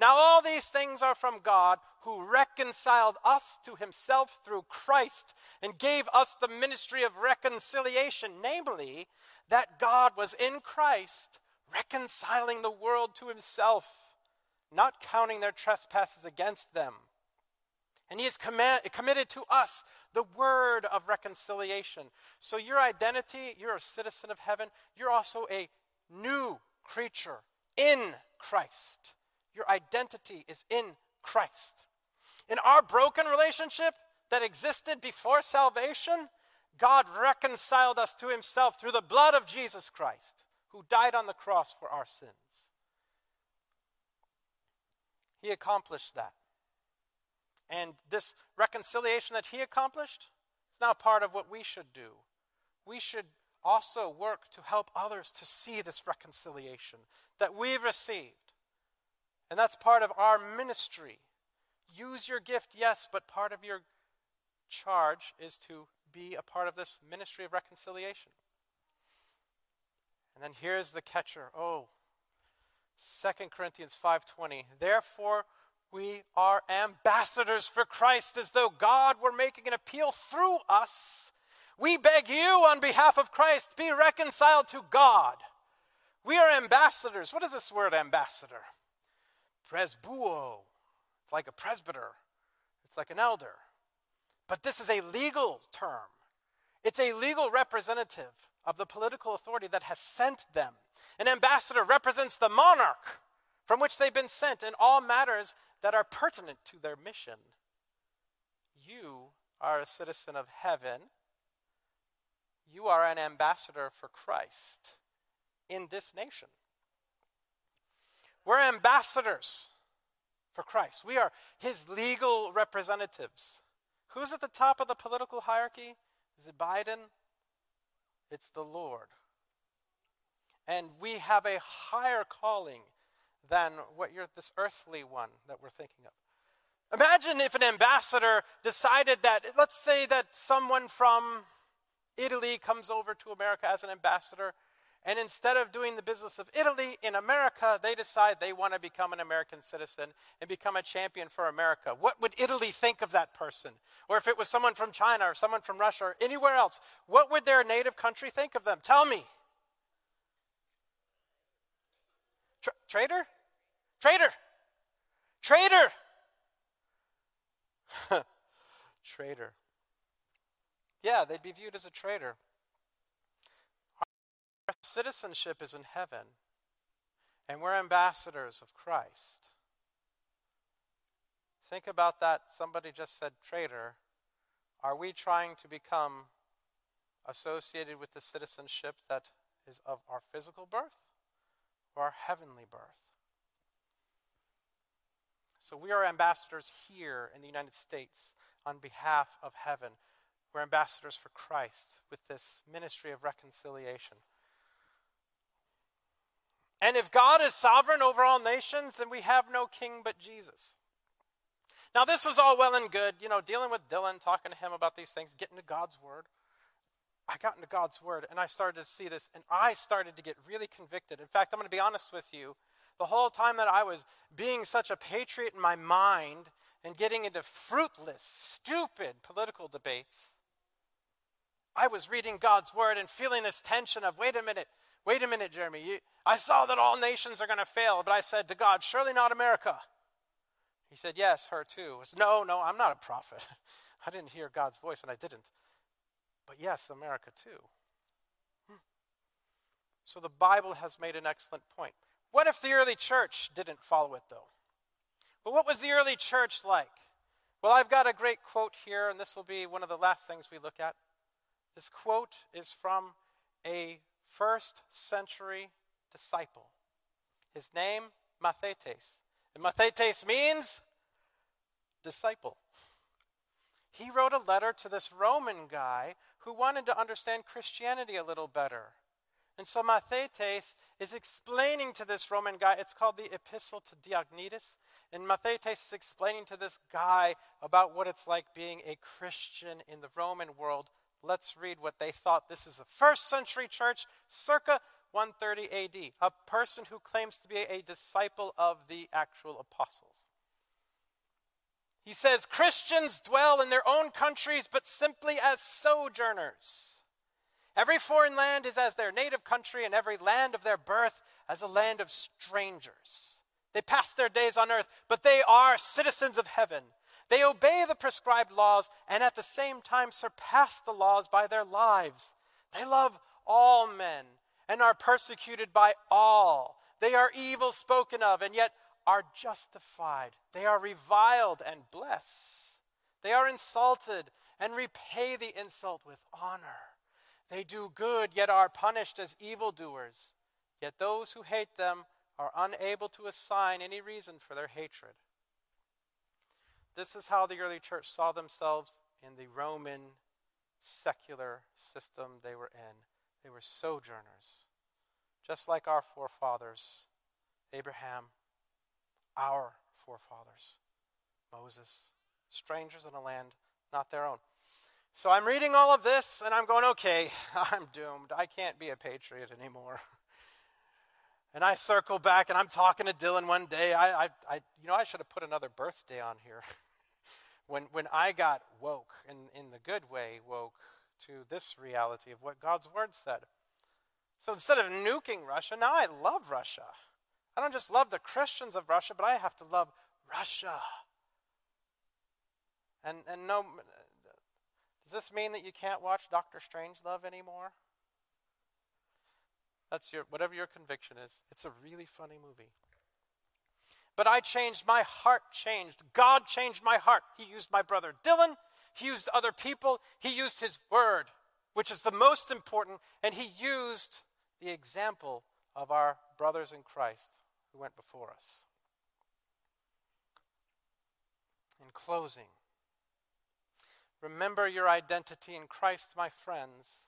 [SPEAKER 5] Now, all these things are from God, who reconciled us to himself through Christ and gave us the ministry of reconciliation, namely, that God was in Christ reconciling the world to himself, not counting their trespasses against them. And he has committed to us the word of reconciliation. So, your identity, you're a citizen of heaven, you're also a new creature in Christ. Your identity is in Christ. In our broken relationship that existed before salvation, God reconciled us to himself through the blood of Jesus Christ. who died on the cross for our sins. He accomplished that. And this reconciliation that he accomplished is now part of what we should do. We should also work to help others to see this reconciliation that we've received. And that's part of our ministry. Use your gift, yes, but part of your charge is to be a part of this ministry of reconciliation. And then here's the catcher. Oh, 2 Corinthians 5:20. Therefore we are ambassadors for Christ as though God were making an appeal through us. We beg you on behalf of Christ be reconciled to God. We are ambassadors. What is this word ambassador? Presbuo. It's like a presbyter. It's like an elder. But this is a legal term. It's a legal representative of the political authority that has sent them. An ambassador represents the monarch from which they've been sent in all matters that are pertinent to their mission. You are a citizen of heaven. You are an ambassador for Christ in this nation. We're ambassadors for Christ. We are his legal representatives. Who's at the top of the political hierarchy? Is it Biden? It's the Lord. And we have a higher calling than what you're this earthly one that we're thinking of. Imagine if an ambassador decided that, let's say that someone from Italy comes over to America as an ambassador and instead of doing the business of Italy in America, they decide they want to become an American citizen and become a champion for America. What would Italy think of that person? Or if it was someone from China or someone from Russia or anywhere else, what would their native country think of them? Tell me. Tra- traitor? Traitor! Traitor! (laughs) traitor. Yeah, they'd be viewed as a traitor. Our citizenship is in heaven, and we're ambassadors of Christ. Think about that. Somebody just said traitor. Are we trying to become associated with the citizenship that is of our physical birth or our heavenly birth? So we are ambassadors here in the United States on behalf of heaven. We're ambassadors for Christ with this ministry of reconciliation. And if God is sovereign over all nations, then we have no king but Jesus. Now, this was all well and good, you know, dealing with Dylan, talking to him about these things, getting to God's word. I got into God's word and I started to see this, and I started to get really convicted. In fact, I'm going to be honest with you. The whole time that I was being such a patriot in my mind and getting into fruitless, stupid political debates, I was reading God's word and feeling this tension of, wait a minute, Wait a minute, Jeremy. You, I saw that all nations are going to fail, but I said to God, Surely not America. He said, Yes, her too. Said, no, no, I'm not a prophet. (laughs) I didn't hear God's voice, and I didn't. But yes, America too. Hmm. So the Bible has made an excellent point. What if the early church didn't follow it, though? But what was the early church like? Well, I've got a great quote here, and this will be one of the last things we look at. This quote is from a first century disciple. His name, Mathetes. And Mathetes means disciple. He wrote a letter to this Roman guy who wanted to understand Christianity a little better. And so Mathetes is explaining to this Roman guy, it's called the Epistle to Diognetus. And Mathetes is explaining to this guy about what it's like being a Christian in the Roman world Let's read what they thought. This is a first century church, circa 130 AD, a person who claims to be a disciple of the actual apostles. He says Christians dwell in their own countries, but simply as sojourners. Every foreign land is as their native country, and every land of their birth as a land of strangers. They pass their days on earth, but they are citizens of heaven. They obey the prescribed laws and at the same time surpass the laws by their lives. They love all men and are persecuted by all. They are evil spoken of and yet are justified. They are reviled and bless. They are insulted and repay the insult with honor. They do good yet are punished as evildoers. Yet those who hate them are unable to assign any reason for their hatred. This is how the early church saw themselves in the Roman secular system they were in. They were sojourners, just like our forefathers, Abraham, our forefathers, Moses, strangers in a land not their own. So I'm reading all of this and I'm going, okay, (laughs) I'm doomed. I can't be a patriot anymore. (laughs) And I circle back and I'm talking to Dylan one day. I, I, I you know, I should have put another birthday on here. (laughs) when, when I got woke, in, in the good way, woke to this reality of what God's word said. So instead of nuking Russia, now I love Russia. I don't just love the Christians of Russia, but I have to love Russia. And, and no, does this mean that you can't watch Doctor Strangelove anymore? That's your whatever your conviction is. It's a really funny movie. But I changed, my heart changed. God changed my heart. He used my brother Dylan, he used other people, he used his word, which is the most important, and he used the example of our brothers in Christ who went before us. In closing, remember your identity in Christ, my friends.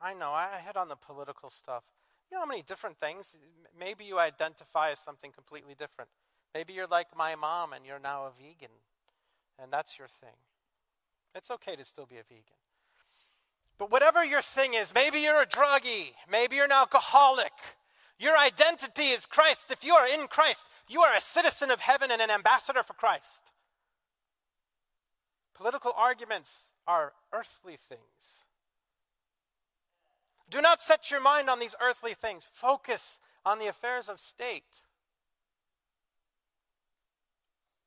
[SPEAKER 5] I know, I hit on the political stuff. You know how many different things? Maybe you identify as something completely different. Maybe you're like my mom and you're now a vegan, and that's your thing. It's okay to still be a vegan. But whatever your thing is, maybe you're a druggie, maybe you're an alcoholic, your identity is Christ. If you are in Christ, you are a citizen of heaven and an ambassador for Christ. Political arguments are earthly things. Do not set your mind on these earthly things. Focus on the affairs of state.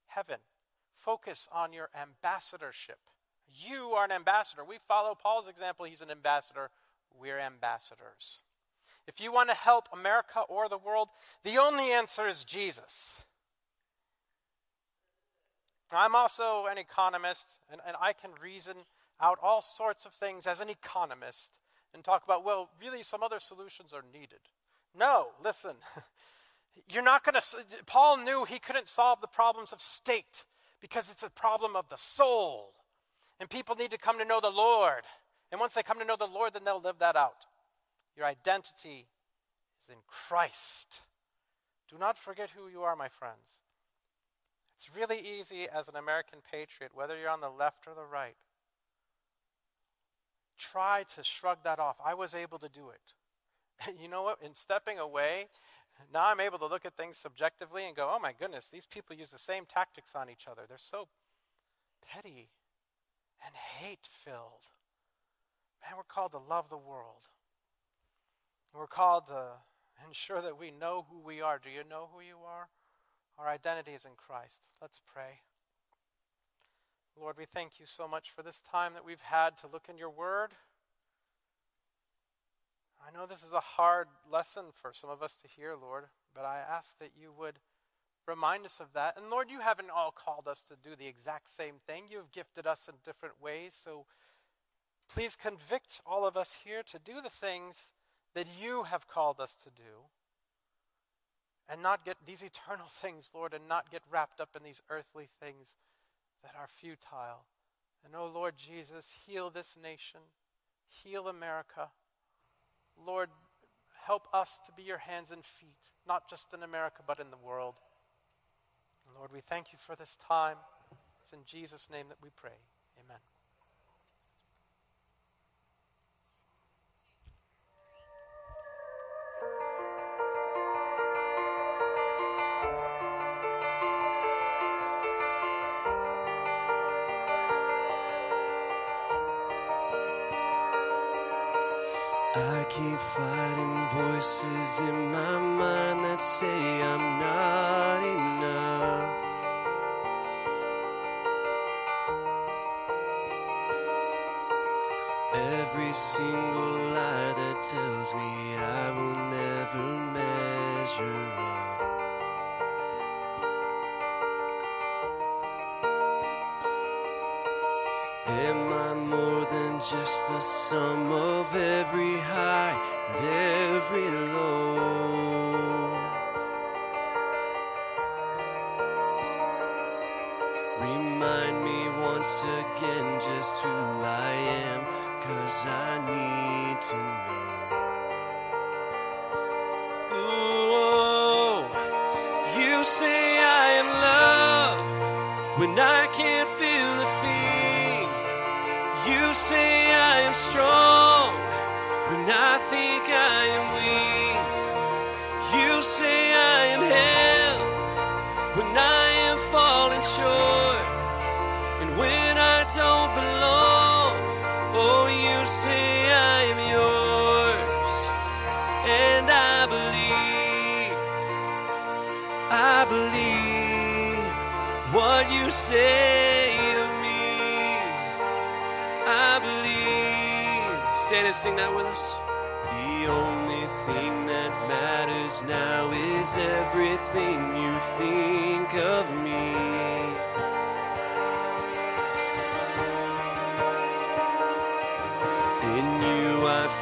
[SPEAKER 5] Heaven. Focus on your ambassadorship. You are an ambassador. We follow Paul's example. He's an ambassador. We're ambassadors. If you want to help America or the world, the only answer is Jesus. I'm also an economist, and, and I can reason out all sorts of things as an economist and talk about, well, really, some other solutions are needed. No, listen. (laughs) You're not going to. Paul knew he couldn't solve the problems of state because it's a problem of the soul. And people need to come to know the Lord. And once they come to know the Lord, then they'll live that out. Your identity is in Christ. Do not forget who you are, my friends. It's really easy as an American patriot, whether you're on the left or the right. Try to shrug that off. I was able to do it. (laughs) you know what? In stepping away, now I'm able to look at things subjectively and go, oh my goodness, these people use the same tactics on each other. They're so petty and hate filled. Man, we're called to love the world. We're called to ensure that we know who we are. Do you know who you are? Our identity is in Christ. Let's pray. Lord, we thank you so much for this time that we've had to look in your word. I know this is a hard lesson for some of us to hear, Lord, but I ask that you would remind us of that. And Lord, you haven't all called us to do the exact same thing. You've gifted us in different ways. So please convict all of us here to do the things that you have called us to do and not get these eternal (laughs) things, Lord, and not get wrapped up in these earthly things that are futile. And oh Lord Jesus, heal this nation, heal America. Lord, help us to be your hands and feet, not just in America, but in the world. Lord, we thank you for this time. It's in Jesus' name that we pray.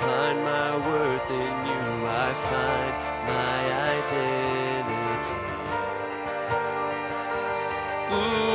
[SPEAKER 2] Find my worth, in you I find my identity. Ooh,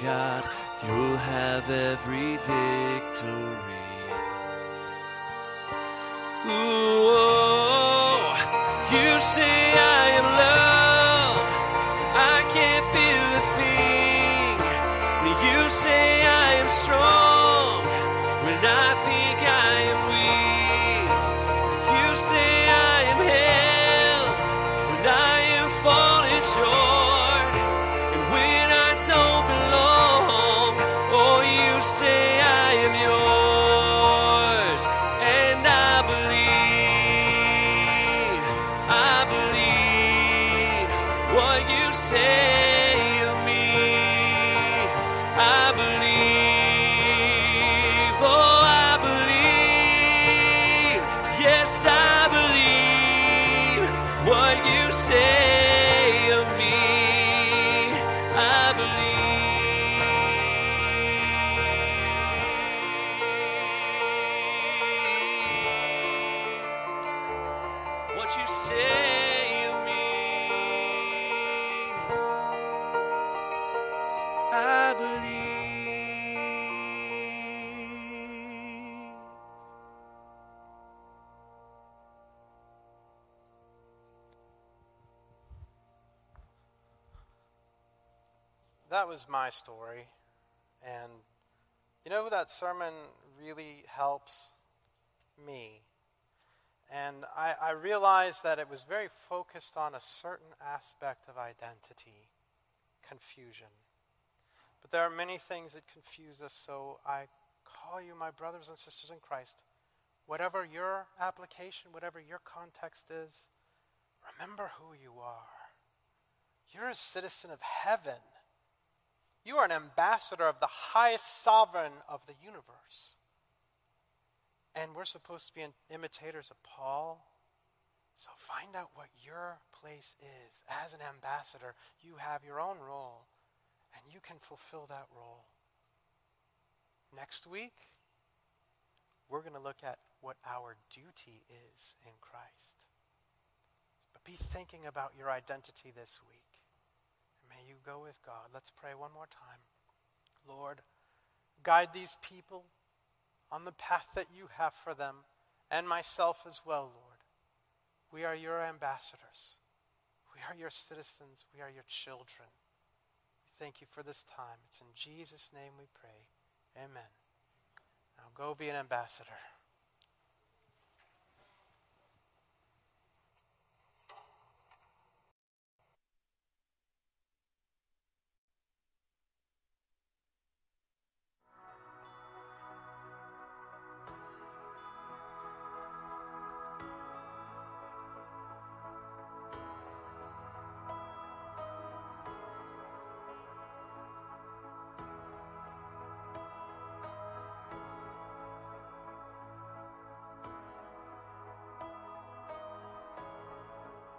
[SPEAKER 2] God. You'll have every victory. What you say of me. I believe.
[SPEAKER 5] That was my story. And you know, that sermon really helps me. And I, I realized that it was very focused on a certain aspect of identity confusion. But there are many things that confuse us, so I call you my brothers and sisters in Christ. Whatever your application, whatever your context is, remember who you are. You're a citizen of heaven. You are an ambassador of the highest sovereign of the universe. And we're supposed to be imitators of Paul. So find out what your place is. As an ambassador, you have your own role, and you can fulfill that role. Next week, we're going to look at what our duty is in Christ. But be thinking about your identity this week. May you go with God. Let's pray one more time. Lord, Guide these people on the path that you have for them, and myself as well, Lord. We are your ambassadors. We are your citizens. We are your children. We thank you for this time. It's in Jesus' name we pray. Amen. Now go be an ambassador.